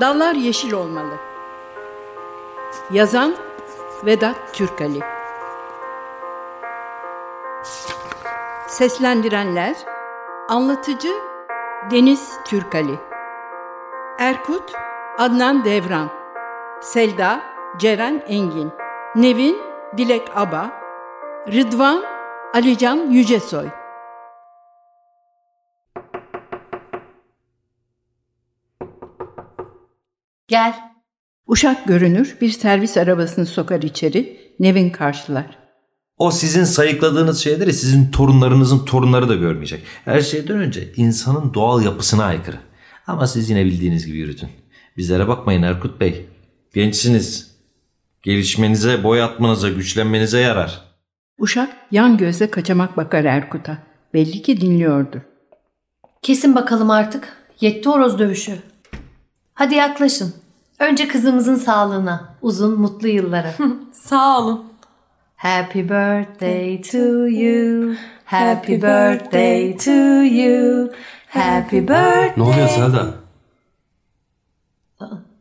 Dallar yeşil olmalı. Yazan Vedat Türkali. Seslendirenler Anlatıcı Deniz Türkali. Erkut Adnan Devran. Selda Ceren Engin. Nevin Dilek Aba. Rıdvan Alican Yücesoy. Gel. Uşak görünür bir servis arabasını sokar içeri. Nevin karşılar. O sizin sayıkladığınız şeyleri sizin torunlarınızın torunları da görmeyecek. Her şeyden önce insanın doğal yapısına aykırı. Ama siz yine bildiğiniz gibi yürütün. Bizlere bakmayın Erkut Bey. Gençsiniz. Gelişmenize, boy atmanıza, güçlenmenize yarar. Uşak yan gözle kaçamak bakar Erkut'a. Belli ki dinliyordu. Kesin bakalım artık. Yetti horoz dövüşü. Hadi yaklaşın. Önce kızımızın sağlığına. Uzun mutlu yıllara. Sağ olun. Happy birthday to you. Happy birthday to you. Happy birthday. Ne oluyor Selda?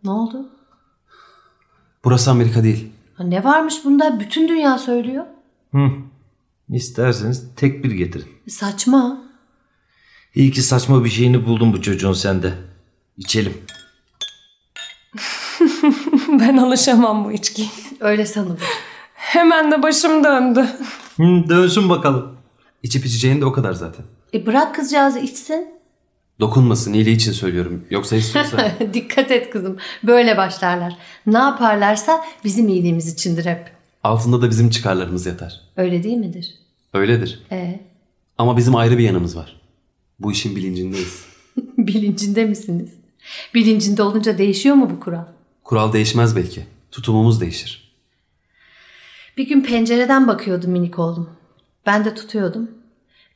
Ne oldu? Burası Amerika değil. Ha, Ne varmış bunda? Bütün dünya söylüyor. Hı. İsterseniz tek bir getirin. Saçma. İyi ki saçma bir şeyini buldum bu çocuğun sende. İçelim. Ben alışamam bu içkiye. Öyle sanılır. Hemen de başım döndü. Hı, dönsün bakalım. İçip içeceğin de o kadar zaten. E bırak kızcağızı içsin. Dokunmasın iyiliği için söylüyorum. Yoksa istiyorsa. Dikkat et kızım. Böyle başlarlar. Ne yaparlarsa bizim iyiliğimiz içindir hep. altında da bizim çıkarlarımız yatar. Öyle değil midir? Öyledir. E Ama bizim ayrı bir yanımız var. Bu işin bilincindeyiz. bilincinde misiniz? Bilincinde olunca değişiyor mu bu kural? Kural değişmez belki. Tutumumuz değişir. Bir gün pencereden bakıyordu minik oğlum. Ben de tutuyordum.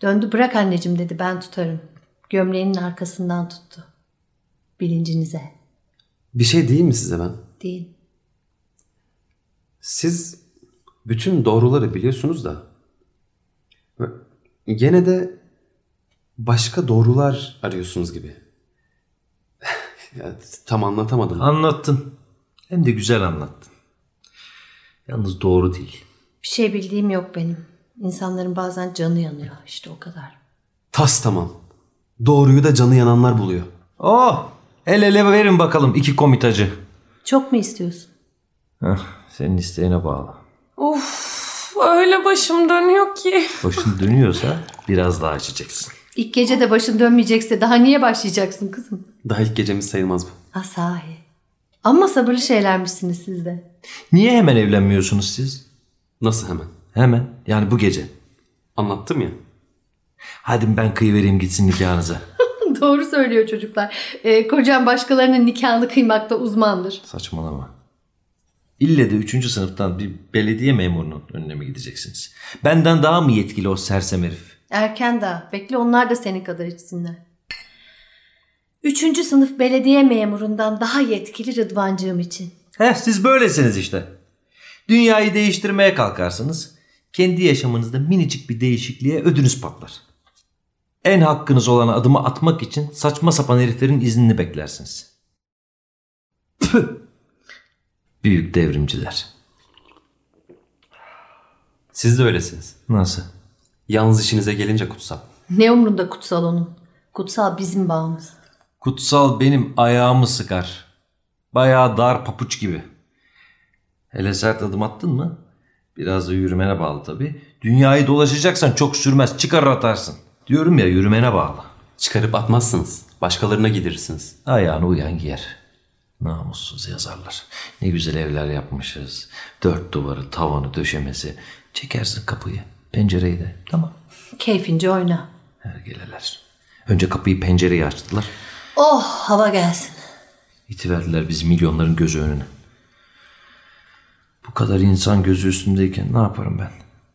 Döndü bırak anneciğim dedi ben tutarım. Gömleğinin arkasından tuttu. Bilincinize Bir şey değil mi size ben? değil. Siz bütün doğruları biliyorsunuz da gene de başka doğrular arıyorsunuz gibi. ya, tam anlatamadım. Anlattın. Hem de güzel anlattın. Yalnız doğru değil. Bir şey bildiğim yok benim. İnsanların bazen canı yanıyor işte o kadar. Tas tamam. Doğruyu da canı yananlar buluyor. Oh! El ele verin bakalım iki komitacı. Çok mu istiyorsun? Heh, senin isteğine bağlı. Of öyle başım dönüyor ki. Başın dönüyorsa biraz daha açacaksın. İlk gece de başın dönmeyecekse daha niye başlayacaksın kızım? Daha ilk gecemiz sayılmaz bu. Asahi. Ama sabırlı şeylermişsiniz siz de. Niye hemen evlenmiyorsunuz siz? Nasıl hemen? Hemen. Yani bu gece. Anlattım ya. Hadi ben kıyıvereyim gitsin nikahınıza. Doğru söylüyor çocuklar. Ee, kocam başkalarının nikahını kıymakta uzmandır. Saçmalama. İlle de 3. sınıftan bir belediye memurunun önüne mi gideceksiniz? Benden daha mı yetkili o sersem herif? Erken daha. Bekle onlar da senin kadar içsinler. Üçüncü sınıf belediye memurundan daha yetkili Rıdvancığım için. Heh siz böylesiniz işte. Dünyayı değiştirmeye kalkarsınız. Kendi yaşamınızda minicik bir değişikliğe ödünüz patlar. En hakkınız olan adımı atmak için saçma sapan heriflerin iznini beklersiniz. Püh! Büyük devrimciler. Siz de öylesiniz. Nasıl? Yalnız işinize gelince kutsal. Ne umrunda kutsal onun? Kutsal bizim bağımız. Kutsal benim ayağımı sıkar. Bayağı dar papuç gibi. Hele sert adım attın mı? Biraz da yürümene bağlı tabii. Dünyayı dolaşacaksan çok sürmez. Çıkarır atarsın. Diyorum ya yürümene bağlı. Çıkarıp atmazsınız. Başkalarına gidirirsiniz. Ayağını uyan giyer. Namussuz yazarlar. Ne güzel evler yapmışız. Dört duvarı, tavanı, döşemesi. Çekersin kapıyı, pencereyi de. Tamam. Keyfince oyna. Hergeleler. Önce kapıyı pencereyi açtılar. Oh hava gelsin. İtiverdiler bizi milyonların gözü önüne. Bu kadar insan gözü üstündeyken ne yaparım ben?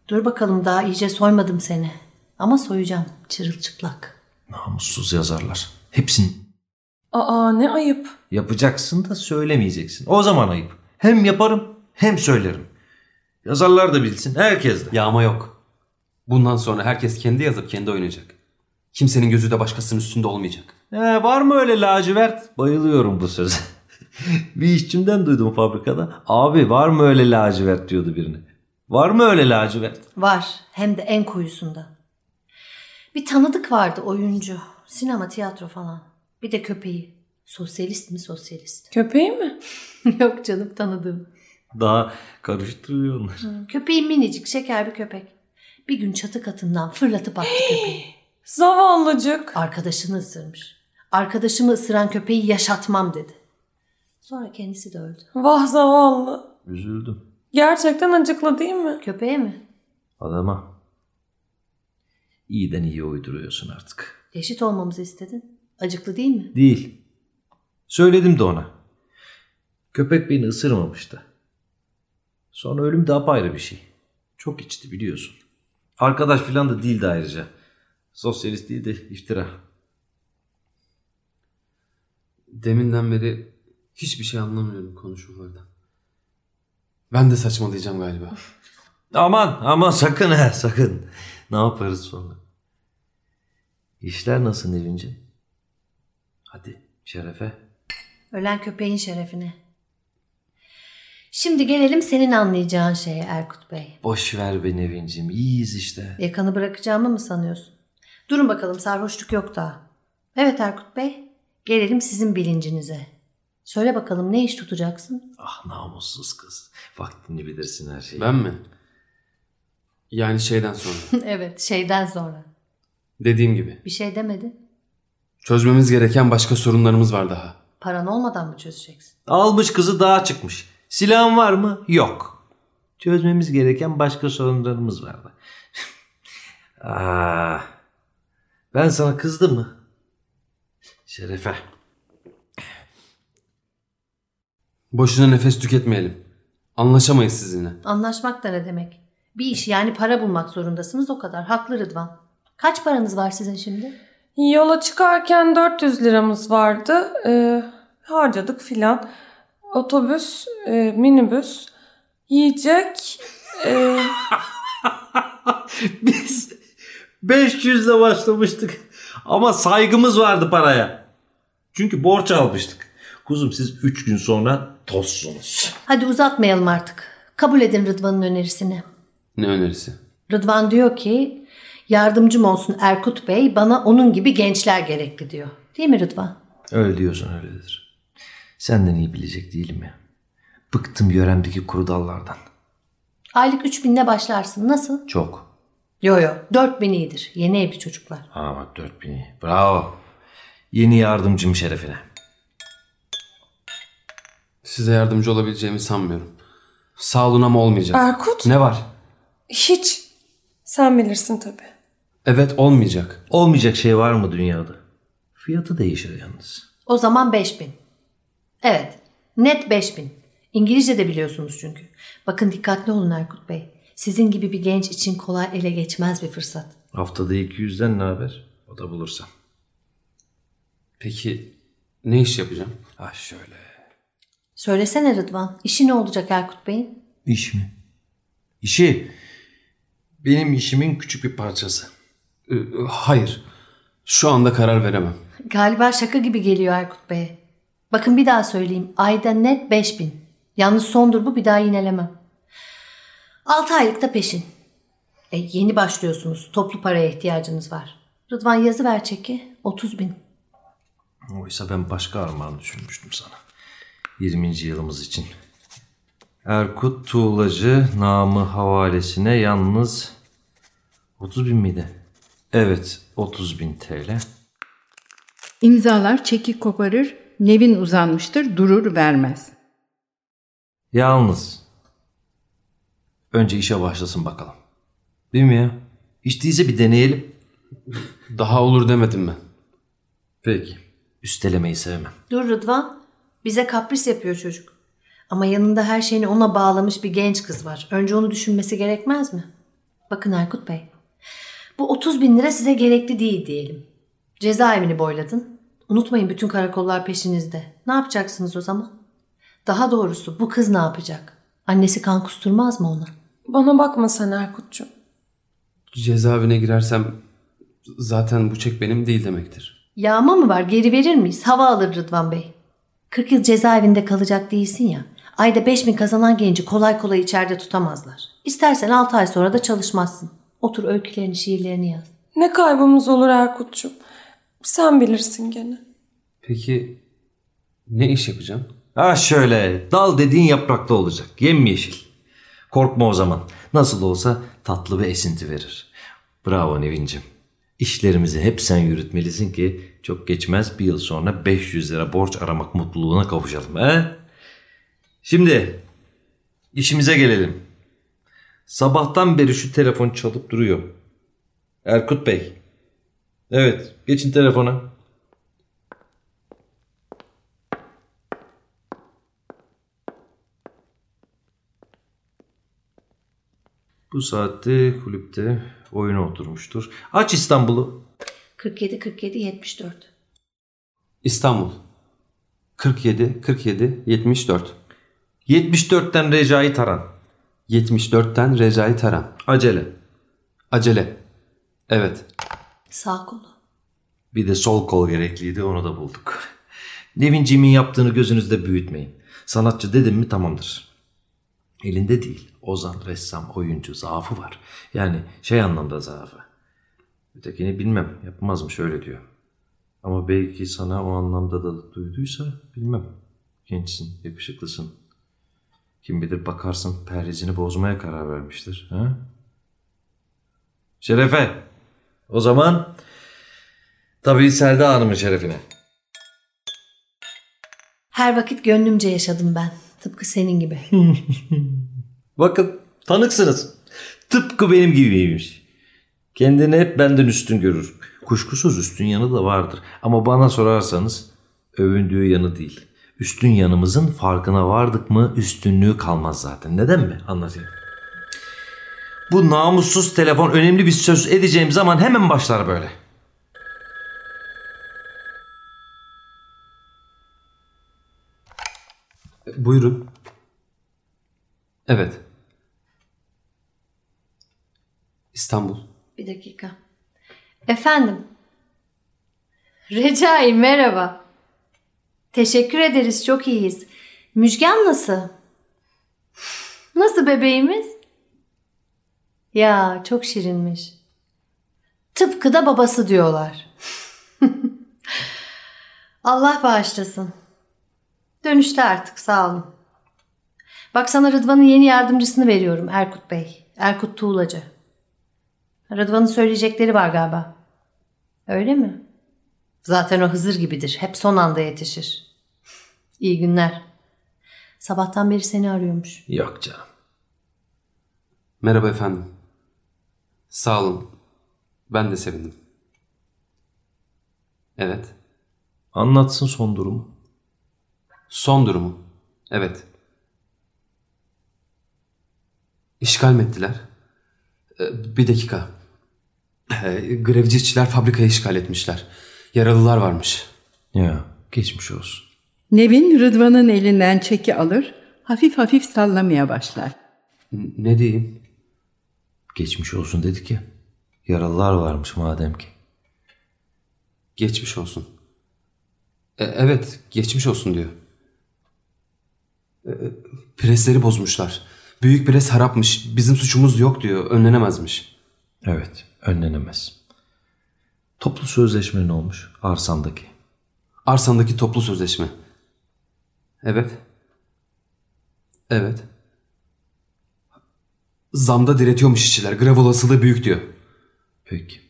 Dur bakalım daha iyice soymadım seni. Ama soyacağım çırılçıplak. Namussuz yazarlar. Hepsini Aa ne ayıp. yapacaksın da söylemeyeceksin. O zaman ayıp. Hem yaparım hem söylerim. Yazarlar da bilsin. Herkes de. Yağma yok. Bundan sonra herkes kendi yazıp kendi oynayacak. Kimsenin gözü de başkasının üstünde olmayacak. He, var mı öyle lacivert? Bayılıyorum bu söze. bir işçimden duydum fabrikada. Abi var mı öyle lacivert diyordu birine. Var mı öyle lacivert? Var. Hem de en koyusunda. Bir tanıdık vardı oyuncu. Sinema, tiyatro falan. Bir de köpeği. Sosyalist mi sosyalist? Köpeği mi? Yok canım tanıdığım. Daha karıştırıyor onlar. Köpeği minicik şeker bir köpek. Bir gün çatı katından fırlatıp attı köpeği. Zavallıcık. Arkadaşını ısırmış. Arkadaşımı ısıran köpeği yaşatmam dedi. Sonra kendisi de öldü. Vah zavallı. Üzüldüm. Gerçekten acıklı değil mi? Köpeğe mi? Adama. İyiden iyi uyduruyorsun artık. Eşit olmamızı istedin. Acıklı değil mi? Değil. Söyledim de ona. Köpek beni ısırmamıştı. Sonra ölüm de apayrı bir şey. Çok içti biliyorsun. Arkadaş filan da değildi ayrıca. Sosyalist değil de iftira. Deminden beri hiçbir şey anlamıyorum konuşmalardan. Ben de saçmalayacağım galiba. Aman aman sakın ha sakın. Ne yaparız sonra? İşler nasıl Nevin'ciğim? Hadi şerefe. Ölen köpeğin şerefine. Şimdi gelelim senin anlayacağın şeye Erkut Bey. Boş ver be Nevin'ciğim iyiyiz işte. Yakanı bırakacağımı mı sanıyorsun? Durun bakalım sarhoşluk yok daha. Evet Erkut Bey. Gelelim sizin bilincinize. Söyle bakalım ne iş tutacaksın? Ah namussuz kız. Vaktini bilirsin her şeyi. Ben mi? Yani şeyden sonra. evet şeyden sonra. Dediğim gibi. Bir şey demedi. Çözmemiz gereken başka sorunlarımız var daha. Paran olmadan mı çözeceksin? Almış kızı dağa çıkmış. Silahın var mı? Yok. Çözmemiz gereken başka sorunlarımız vardı. ah, ben sana kızdım mı? Şerefe. Boşuna nefes tüketmeyelim. Anlaşamayız sizinle. Anlaşmak da ne demek? Bir iş yani para bulmak zorundasınız o kadar. Haklı Rıdvan. Kaç paranız var sizin şimdi? Yola çıkarken 400 liramız vardı. Ee, harcadık filan. Otobüs, e, minibüs, yiyecek. e, Biz 500 ile başlamıştık. Ama saygımız vardı paraya. Çünkü borç almıştık. Kuzum siz 3 gün sonra tozsunuz. Hadi uzatmayalım artık. Kabul edin Rıdvan'ın önerisini. Ne önerisi? Rıdvan diyor ki yardımcım olsun Erkut Bey bana onun gibi gençler gerekli diyor. Değil mi Rıdvan? Öyle diyorsun öyledir. Senden iyi bilecek değilim ya. Bıktım yöremdeki kuru dallardan. Aylık 3000'le başlarsın. Nasıl? Çok. Yo yo 4000 iyidir. Yeni evli çocuklar. Ha bak 4000 iyi. Bravo. Yeni yardımcım şerefine. Size yardımcı olabileceğimi sanmıyorum. Sağ olun ama olmayacak. Erkut? Ne var? hiç. Sen bilirsin tabii. Evet olmayacak. Olmayacak şey var mı dünyada? Fiyatı değişir yalnız. O zaman 5000. Evet. Net 5000. İngilizce de biliyorsunuz çünkü. Bakın dikkatli olun Erkut Bey. Sizin gibi bir genç için kolay ele geçmez bir fırsat. Haftada 200'den ne haber? O da bulursam. Peki ne iş yapacağım? Ha şöyle. Söylesene Rıdvan. İşi ne olacak Erkut Bey'in? İş mi? İşi. Benim işimin küçük bir parçası. Ee, hayır. Şu anda karar veremem. Galiba şaka gibi geliyor Erkut Bey. Bakın bir daha söyleyeyim. Ayda net 5000. Yalnız sondur bu bir daha yinelemem. 6 aylıkta peşin. E, yeni başlıyorsunuz. Toplu paraya ihtiyacınız var. Rıdvan yazı ver çeki. 30 bin. Oysa ben başka armağan düşünmüştüm sana. 20. yılımız için. Erkut Tuğlacı namı havalesine yalnız 30 bin miydi? Evet 30 bin TL. İmzalar çeki koparır, Nevin uzanmıştır, durur vermez. Yalnız önce işe başlasın bakalım. Değil mi ya? Hiç değilse bir deneyelim. Daha olur demedim ben. Peki. Üstelemeyi sevmem. Dur Rıdvan. Bize kapris yapıyor çocuk. Ama yanında her şeyini ona bağlamış bir genç kız var. Önce onu düşünmesi gerekmez mi? Bakın Erkut Bey. Bu 30 bin lira size gerekli değil diyelim. Cezaevini boyladın. Unutmayın bütün karakollar peşinizde. Ne yapacaksınız o zaman? Daha doğrusu bu kız ne yapacak? Annesi kan kusturmaz mı ona? Bana bakma sen Erkut'cum. Cezaevine girersem zaten bu çek benim değil demektir. Yağma mı var? Geri verir miyiz? Hava alır Rıdvan Bey. 40 yıl cezaevinde kalacak değilsin ya. Ayda 5 bin kazanan genci kolay kolay içeride tutamazlar. İstersen 6 ay sonra da çalışmazsın. Otur öykülerini, şiirlerini yaz. Ne kaybımız olur Erkut'cum? Sen bilirsin gene. Peki ne iş yapacağım? Ha şöyle dal dediğin yapraklı olacak. Yemyeşil. Korkma o zaman. Nasıl olsa tatlı bir esinti verir. Bravo Nevin'cim. İşlerimizi hep sen yürütmelisin ki çok geçmez bir yıl sonra 500 lira borç aramak mutluluğuna kavuşalım. He? Şimdi işimize gelelim. Sabahtan beri şu telefon çalıp duruyor. Erkut Bey. Evet geçin telefona. Bu saatte kulüpte oyuna oturmuştur. Aç İstanbul'u. 47 47 74. İstanbul. 47 47 74. 74'ten Recai Taran. 74'ten Recai Taran. Acele. Acele. Evet. Sağ kolu. Bir de sol kol gerekliydi onu da bulduk. Nevinciğimin yaptığını gözünüzde büyütmeyin. Sanatçı dedim mi tamamdır. Elinde değil. Ozan, ressam, oyuncu zaafı var. Yani şey anlamda zaafı. Ötekini bilmem yapmazmış öyle diyor. Ama belki sana o anlamda da duyduysa bilmem. Gençsin, yakışıklısın. Kim bilir bakarsın perhizini bozmaya karar vermiştir. Ha? Şerefe. O zaman tabii Selda Hanım'ın şerefine. Her vakit gönlümce yaşadım ben. Tıpkı senin gibi. Bakın tanıksınız. Tıpkı benim gibiymiş. Kendini hep benden üstün görür. Kuşkusuz üstün yanı da vardır. Ama bana sorarsanız övündüğü yanı değil. Üstün yanımızın farkına vardık mı üstünlüğü kalmaz zaten. Neden mi? Anlatayım. Bu namussuz telefon önemli bir söz edeceğim zaman hemen başlar böyle. Buyurun. Evet. İstanbul. Bir dakika. Efendim. Recai merhaba. Teşekkür ederiz çok iyiyiz. Müjgan nasıl? Nasıl bebeğimiz? Ya çok şirinmiş. Tıpkı da babası diyorlar. Allah bağışlasın. Dönüşte artık sağ olun. Bak sana Rıdvan'ın yeni yardımcısını veriyorum Erkut Bey. Erkut Tuğlacı. Rıdvan'ın söyleyecekleri var galiba. Öyle mi? Zaten o Hızır gibidir. Hep son anda yetişir. İyi günler. Sabahtan beri seni arıyormuş. Yok canım. Merhaba efendim. Sağ olun. Ben de sevindim. Evet. Anlatsın son durumu. Son durumu. Evet. İşgal mi ettiler? Ee, Bir dakika. Ee, Grevci işçiler fabrikayı işgal etmişler. Yaralılar varmış. Ya geçmiş olsun. Nevin Rıdvan'ın elinden çeki alır, hafif hafif sallamaya başlar. N- Ne diyeyim? Geçmiş olsun dedik ya. Yaralılar varmış madem ki. Geçmiş olsun. E, evet, geçmiş olsun diyor. E, presleri bozmuşlar. Büyük pres harapmış. Bizim suçumuz yok diyor. Önlenemezmiş. Evet, önlenemez. Toplu sözleşme ne olmuş? Arsandaki. Arsan'daki toplu sözleşme. Evet. Evet. Zamda diretiyormuş işçiler. Grev olasılığı büyük diyor. Peki.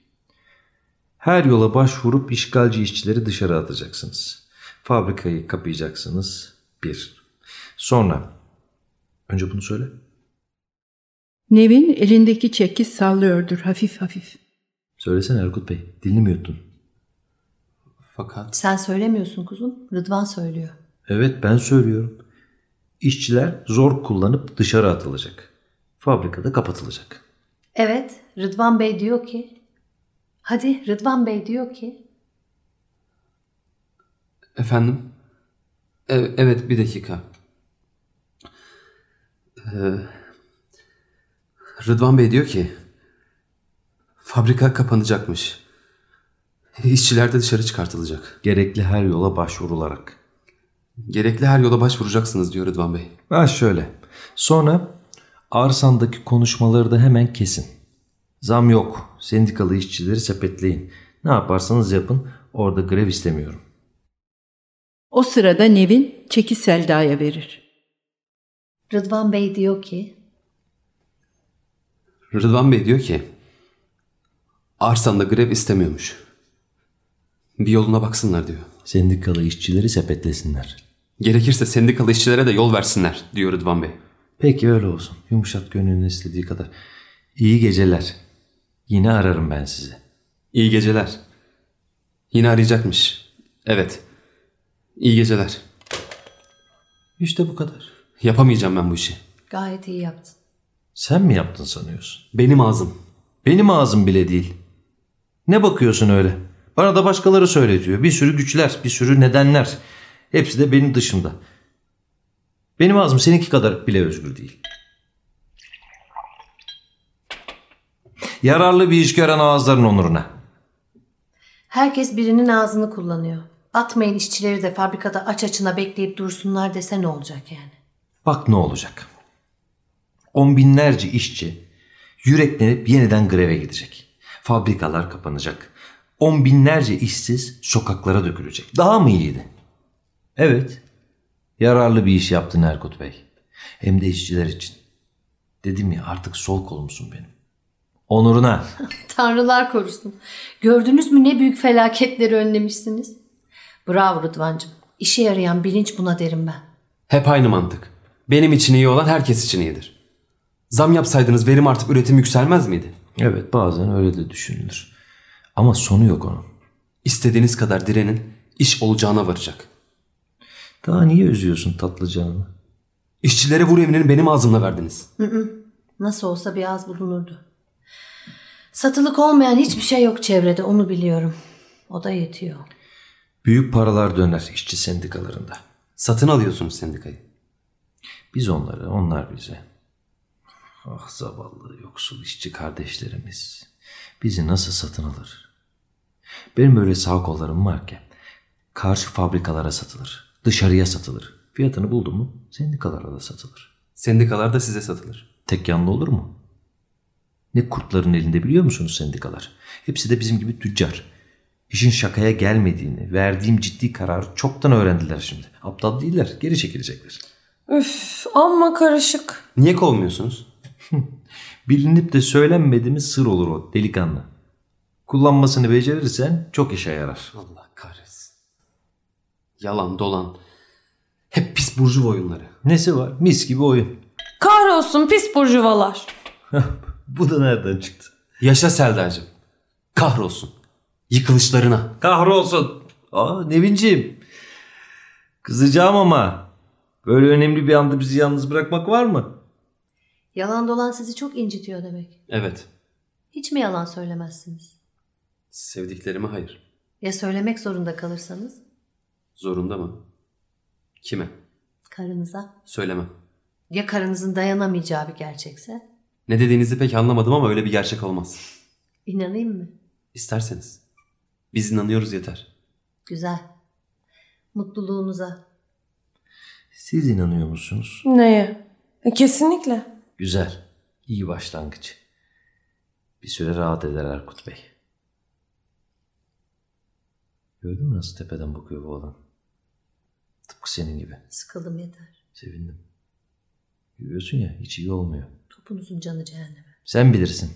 Her yola başvurup işgalci işçileri dışarı atacaksınız. Fabrikayı kapayacaksınız. Bir. Sonra. Önce bunu söyle. Nevin elindeki çeki sallıyordur hafif hafif. Söylesene Erkut Bey. Dilini mi yuttun? Fakat Sen söylemiyorsun kuzum. Rıdvan söylüyor. Evet ben söylüyorum. İşçiler zor kullanıp dışarı atılacak. Fabrikada kapatılacak. Evet, Rıdvan Bey diyor ki... Hadi Rıdvan Bey diyor ki... efendim. E- evet bir dakika. Ee, Rıdvan Bey diyor ki fabrika kapanacakmış. İşçiler de dışarı çıkartılacak. Gerekli her yola başvurularak. Gerekli her yola başvuracaksınız diyor Rıdvan Bey. Ha şöyle. Sonra arsandaki konuşmaları da hemen kesin. Zam yok. Sendikalı işçileri sepetleyin. Ne yaparsanız yapın. Orada grev istemiyorum. O sırada Nevin çeki Selda'ya verir. Rıdvan Bey diyor ki Rıdvan Bey diyor ki Arsan'da grev istemiyormuş. Bir yoluna baksınlar diyor. Sendikalı işçileri sepetlesinler. Gerekirse sendikalı işçilere de yol versinler diyor Rıdvan Bey. Peki öyle olsun. Yumuşat gönlünün istediği kadar. İyi geceler. Yine ararım ben sizi. İyi geceler. Yine arayacakmış. Evet. İyi geceler. İşte bu kadar. Yapamayacağım ben bu işi. gayet iyi yaptın. Sen mi yaptın sanıyorsun? Benim ağzım. Benim ağzım bile değil. Ne bakıyorsun öyle? Bana da başkaları söyletiyor. Bir sürü güçler, bir sürü nedenler. Hepsi de benim dışımda. Benim ağzım seninki kadar bile özgür değil. Yararlı bir iş gören ağızların onuruna. Herkes birinin ağzını kullanıyor. Atmayın işçileri de fabrikada aç açına bekleyip dursunlar dese ne olacak yani? Bak ne olacak. On binlerce işçi yüreklenip yeniden greve gidecek. Fabrikalar kapanacak. On binlerce işsiz sokaklara dökülecek. Daha mı iyiydi? Evet. Yararlı bir iş yaptın Erkut Bey. Hem de işçiler için. Dedim ya artık sol kolumsun benim. Onuruna. Tanrılar korusun. Gördünüz mü ne büyük felaketleri önlemişsiniz? Bravo Rıdvancığım. İşe yarayan bilinç buna derim ben. Hep aynı mantık. Benim için iyi olan herkes için iyidir. Zam yapsaydınız verim artıp üretim yükselmez miydi? Evet bazen öyle de düşünülür. Ama sonu yok onun. İstediğiniz kadar direnin, iş olacağına varacak. Daha niye üzüyorsun tatlı canını? İşçilere vur emrini benim ağzımla verdiniz. Nasıl olsa bir az bulunurdu. Satılık olmayan hiçbir şey yok çevrede onu biliyorum. O da yetiyor. Büyük paralar döner işçi sendikalarında. Satın alıyorsunuz sendikayı. Biz onları, onlar bize. Ah zavallı yoksul işçi kardeşlerimiz. Bizi nasıl satın alır? Benim öyle sağ kollarım var ki. Karşı fabrikalara satılır. Dışarıya satılır. Fiyatını buldum mu sendikalara da satılır. Sendikalar da size satılır. Tek yanlı olur mu? Ne kurtların elinde biliyor musunuz sendikalar? Hepsi de bizim gibi tüccar. İşin şakaya gelmediğini, verdiğim ciddi kararı çoktan öğrendiler şimdi. Aptal değiller, geri çekilecekler. Üf amma karışık. Niye kovmuyorsunuz? Bilinip de söylenmedi mi sır olur o delikanlı. Kullanmasını becerirsen çok işe yarar. Allah kahretsin. Yalan dolan. Hep pis burjuva oyunları. Nesi var? Mis gibi oyun. Kahrolsun pis burjuvalar. Bu da nereden çıktı? Yaşa Selda'cığım. Kahrolsun. Yıkılışlarına. Kahrolsun. Aa Nevinciğim. Kızacağım ama. Böyle önemli bir anda bizi yalnız bırakmak var mı? Yalan dolan sizi çok incitiyor demek. Evet. Hiç mi yalan söylemezsiniz? Sevdiklerime hayır. Ya söylemek zorunda kalırsanız? Zorunda mı? Kime? Karınıza. Söylemem. Ya karınızın dayanamayacağı bir gerçekse? Ne dediğinizi pek anlamadım ama öyle bir gerçek olmaz. İnanayım mı? İsterseniz. Biz inanıyoruz yeter. Güzel. Mutluluğunuza. Siz inanıyor musunuz? Neye? E, kesinlikle. Güzel. İyi başlangıç. Bir süre rahat eder Erkut Bey. Gördün mü nasıl tepeden bakıyor bu adam? Tıpkı senin gibi. Sıkıldım yeter. Sevindim. Görüyorsun ya hiç iyi olmuyor. Topunuzun canı cehenneme. Sen bilirsin.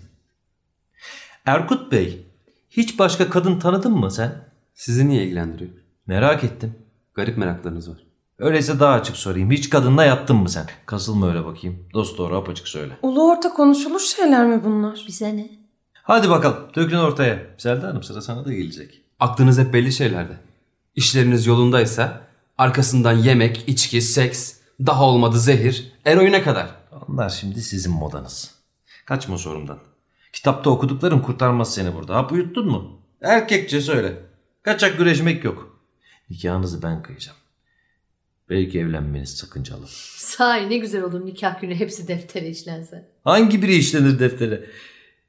Erkut Bey, hiç başka kadın tanıdın mı sen? Sizi niye ilgilendiriyor? Merak ettim. Garip meraklarınız var. Öyleyse daha açık sorayım. Hiç kadınla yattın mı sen? Kasılma öyle bakayım. Dost doğru apaçık söyle. Ulu orta konuşulur şeyler mi bunlar? Bize ne? Hadi bakalım dökün ortaya. Selda Hanım sıra sana da gelecek. Aklınız hep belli şeylerde. İşleriniz yolundaysa arkasından yemek, içki, seks, daha olmadı zehir, eroine kadar. Onlar şimdi sizin modanız. Kaçma sorumdan. Kitapta okudukların kurtarmaz seni burada. Hap uyuttun mu? Erkekçe söyle. Kaçak güreşmek yok. Nikahınızı ben kıyacağım. Belki evlenmeniz sakıncalı. Sahi ne güzel olur nikah günü hepsi deftere işlense. Hangi biri işlenir deftere?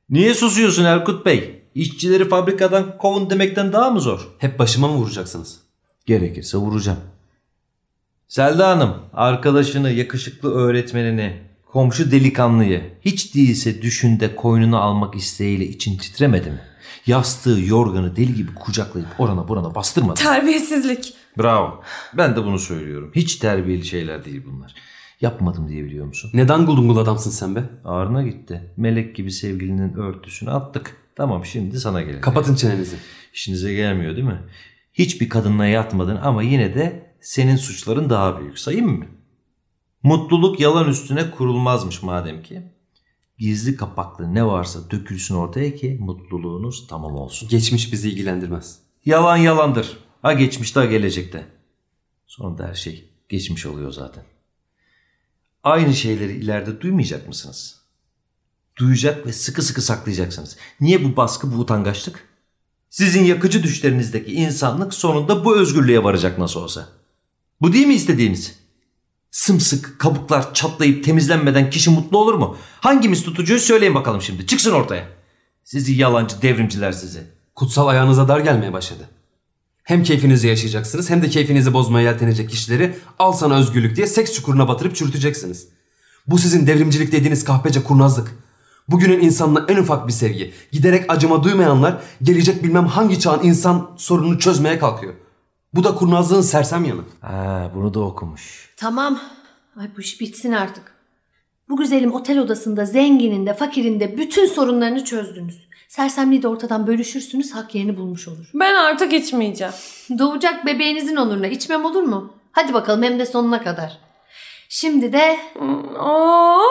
Niye susuyorsun Erkut Bey? İşçileri fabrikadan kovun demekten daha mı zor? Hep başıma mı vuracaksınız? Gerekirse vuracağım. Selda Hanım arkadaşını, yakışıklı öğretmenini, komşu delikanlıyı hiç değilse düşünde koynuna almak isteğiyle için titremedi mi? Yastığı, yorganı deli gibi kucaklayıp orana burana bastırmadı. mı? Terbiyesizlik. Bravo. Ben de bunu söylüyorum. Hiç terbiyeli şeyler değil bunlar. Yapmadım diye biliyor musun? Ne dangul dungul adamsın sen be. Ağrına gitti. Melek gibi sevgilinin örtüsünü attık. Tamam şimdi sana gelelim. Kapatın çenenizi. İşinize gelmiyor değil mi? Hiçbir kadınla yatmadın ama yine de senin suçların daha büyük. Sayayım mı? Mutluluk yalan üstüne kurulmazmış madem ki. Gizli kapaklı ne varsa dökülsün ortaya ki mutluluğunuz tamam olsun. Geçmiş bizi ilgilendirmez. Yalan yalandır. Ha geçmişte ha gelecekte. Sonunda her şey geçmiş oluyor zaten. Aynı şeyleri ileride duymayacak mısınız? Duyacak ve sıkı sıkı saklayacaksınız. Niye bu baskı, bu utangaçlık? Sizin yakıcı düşlerinizdeki insanlık sonunda bu özgürlüğe varacak nasıl olsa. Bu değil mi istediğiniz? Sımsıkı kabuklar çatlayıp temizlenmeden kişi mutlu olur mu? Hangimiz tutucuyu söyleyin bakalım şimdi. Çıksın ortaya. Sizi yalancı devrimciler sizi. Kutsal ayağınıza dar gelmeye başladı. Hem keyfinizi yaşayacaksınız hem de keyfinizi bozmaya yeltenecek kişileri al sana özgürlük diye seks çukuruna batırıp çürüteceksiniz. Bu sizin devrimcilik dediğiniz kahpece kurnazlık. Bugünün insanına en ufak bir sevgi, giderek acıma duymayanlar gelecek bilmem hangi çağın insan sorununu çözmeye kalkıyor. Bu da kurnazlığın sersem yanı. Ha, bunu da okumuş. Tamam. Ay bu iş bitsin artık. Bu güzelim otel odasında zenginin de fakirin de bütün sorunlarını çözdünüz. Sersemliği de ortadan bölüşürsünüz hak yerini bulmuş olur. Ben artık içmeyeceğim. Doğacak bebeğinizin onuruna içmem olur mu? Hadi bakalım hem de sonuna kadar. Şimdi de Oh!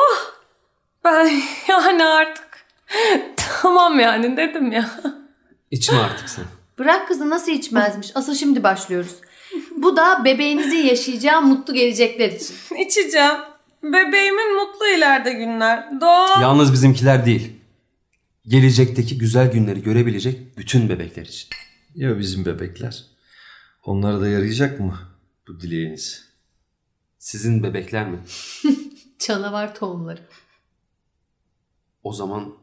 Ben yani artık tamam yani dedim ya. İçme artık sen. bırak kızı nasıl içmezmiş. Asıl şimdi başlıyoruz. Bu da bebeğinizin yaşayacağı mutlu gelecekler için. İçeceğim. Bebeğimin mutlu ileride günler. Doğa. Yalnız bizimkiler değil. Gelecekteki güzel günleri görebilecek bütün bebekler için. Ya bizim bebekler? Onlara da yarayacak mı bu dileğiniz? Sizin bebekler mi? Canavar tohumları. O zaman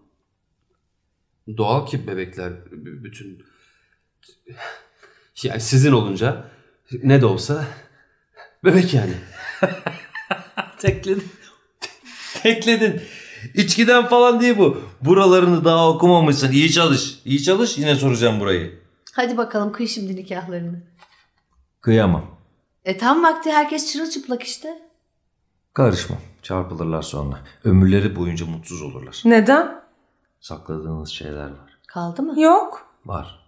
doğal ki bebekler b- bütün yani sizin olunca ne de olsa bebek yani. Tekledin. Tekledin. İçkiden falan değil bu. Buralarını daha okumamışsın. İyi çalış. İyi çalış yine soracağım burayı. Hadi bakalım kıy şimdi nikahlarını. Kıyamam. E tam vakti herkes çırılçıplak işte. Karışmam. Çarpılırlar sonra. Ömürleri boyunca mutsuz olurlar. Neden? Sakladığınız şeyler var. Kaldı mı? Yok. Var.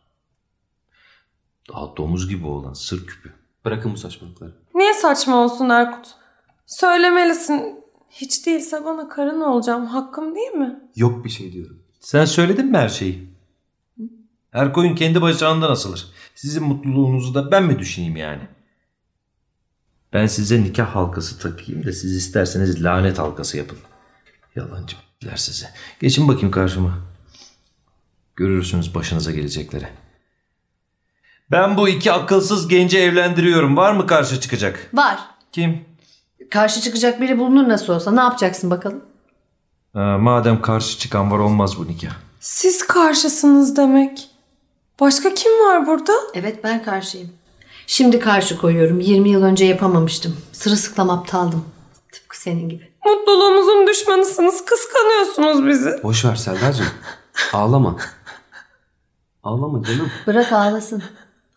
Daha domuz gibi olan sır küpü. Bırakın bu saçmalıkları. Niye saçma olsun Erkut? Söylemelisin. Hiç değilse bana karın olacağım. Hakkım değil mi? Yok bir şey diyorum. Sen söyledin mi her şeyi? Her koyun kendi bacağından asılır. Sizin mutluluğunuzu da ben mi düşüneyim yani? Ben size nikah halkası takayım da siz isterseniz lanet halkası yapın. Yalancı b***ler size. Geçin bakayım karşıma. Görürsünüz başınıza gelecekleri. Ben bu iki akılsız genci evlendiriyorum. Var mı karşı çıkacak? Var. Kim? Karşı çıkacak biri bulunur nasıl olsa. Ne yapacaksın bakalım? Ha, madem karşı çıkan var olmaz bu nikah. Siz karşısınız demek. Başka kim var burada? Evet ben karşıyım. Şimdi karşı koyuyorum. 20 yıl önce yapamamıştım. Sırılsıklam aptaldım. Tıpkı senin gibi. Mutluluğumuzun düşmanısınız. Kıskanıyorsunuz bizi. Boş ver Selda'cığım. Ağlama. Ağlama canım. Bırak ağlasın.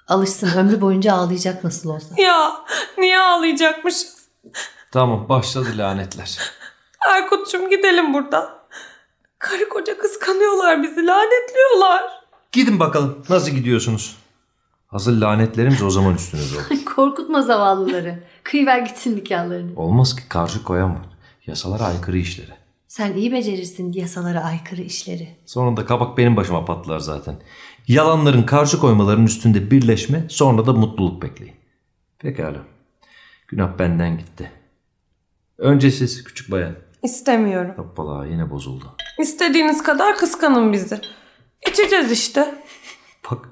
Alışsın. Ömrü boyunca ağlayacak nasıl olsa. Ya niye ağlayacakmışız? Tamam başladı lanetler. Erkut'cum gidelim buradan. Karı koca kıskanıyorlar bizi. Lanetliyorlar. Gidin bakalım nasıl gidiyorsunuz? Hazır lanetlerimiz o zaman üstünüze olur. Korkutma zavallıları. Kıyıver gitsin nikahlarını. Olmaz ki karşı koyan var. Yasalara aykırı işleri. Sen iyi becerirsin yasalara aykırı işleri. Sonunda kabak benim başıma patlar zaten. Yalanların karşı koymaların üstünde birleşme sonra da mutluluk bekleyin. Pekala. Günah benden gitti. Önce siz küçük bayan. İstemiyorum. Hoppala yine bozuldu. İstediğiniz kadar kıskanın bizi. İçeceğiz işte. Bak,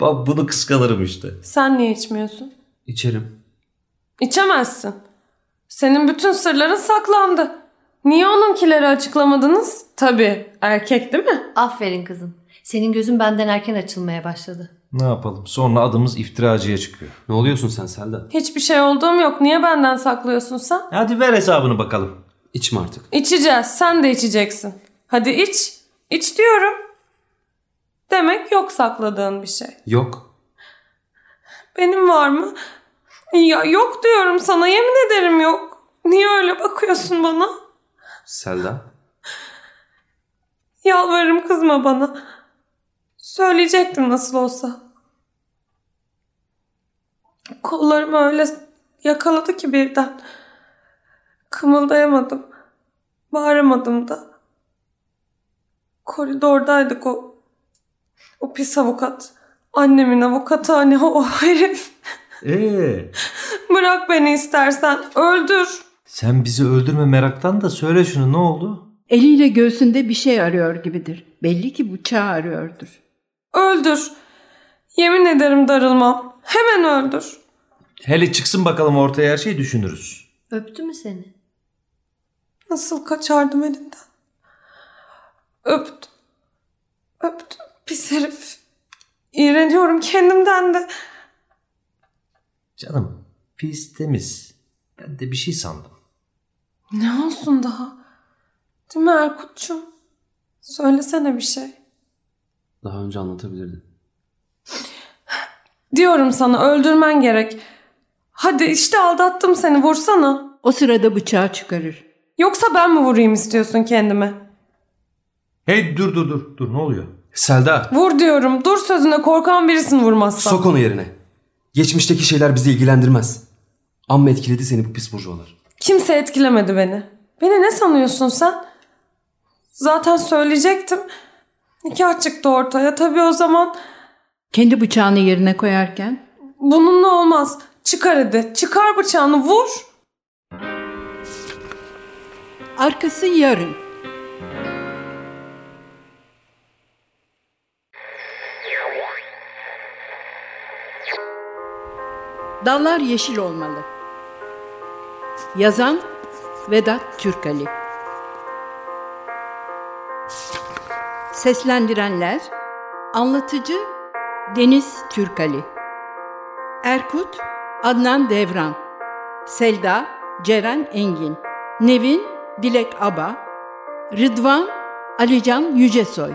bak bunu kıskanırım işte. Sen niye içmiyorsun? İçerim. İçemezsin. Senin bütün sırların saklandı. Niye onunkileri açıklamadınız? Tabii erkek değil mi? Aferin kızım. Senin gözün benden erken açılmaya başladı. Ne yapalım? Sonra adımız iftiracıya çıkıyor. Ne oluyorsun sen Selda? Hiçbir şey olduğum yok. Niye benden saklıyorsun sen? Hadi ver hesabını bakalım. İçme artık. İçeceğiz. Sen de içeceksin. Hadi iç. İç diyorum. Demek yok sakladığın bir şey. Yok. Benim var mı? Ya yok diyorum sana. Yemin ederim yok. Niye öyle bakıyorsun bana? Selda. Yalvarırım kızma bana. Söyleyecektim nasıl olsa. Kollarımı öyle yakaladı ki birden. Kımıldayamadım. Bağıramadım da. Koridordaydık o. O pis avukat. Annemin avukatı hani o herif. Ee, Bırak beni istersen. Öldür. sen bizi öldürme meraktan da söyle şunu ne oldu? Eliyle göğsünde bir şey arıyor gibidir. Belli ki bıçağı arıyordur. Öldür. Yemin ederim darılmam. Hemen öldür. Hele çıksın bakalım ortaya her şeyi düşünürüz. Öptü mü seni? Nasıl kaçardım elinden? Öptü. Öptü. Pis herif. İğreniyorum kendimden de. Canım pis temiz. Ben de bir şey sandım. Ne olsun daha? Değil mi Erkut'cum? Söylesene bir şey. Daha önce anlatabilirdin. Diyorum sana öldürmen gerek. Hadi işte aldattım seni vursana. O sırada bıçağı çıkarır. Yoksa ben mi vurayım istiyorsun kendime? Hey dur dur dur dur ne oluyor? Selda. Vur diyorum. Dur sözüne korkan birisin vurmazsan. Sok onu yerine. Geçmişteki şeyler bizi ilgilendirmez. Amma etkiledi seni bu pis burjuvalar. Kimse etkilemedi beni. Beni ne sanıyorsun sen? Zaten söyleyecektim. Nikah çıktı ortaya. Tabii o zaman Kendi bıçağını yerine koyarken bununla olmaz. Çıkar hadi. Çıkar bıçağını vur. arkası yarın. Dallar yeşil olmalı. Yazan Vedat Türkali. Seslendirenler Anlatıcı Deniz Türkali. Erkut Adnan Devran. Selda Ceren Engin. Nevin Dilek Aba. Rıdvan Alican Yücesoy.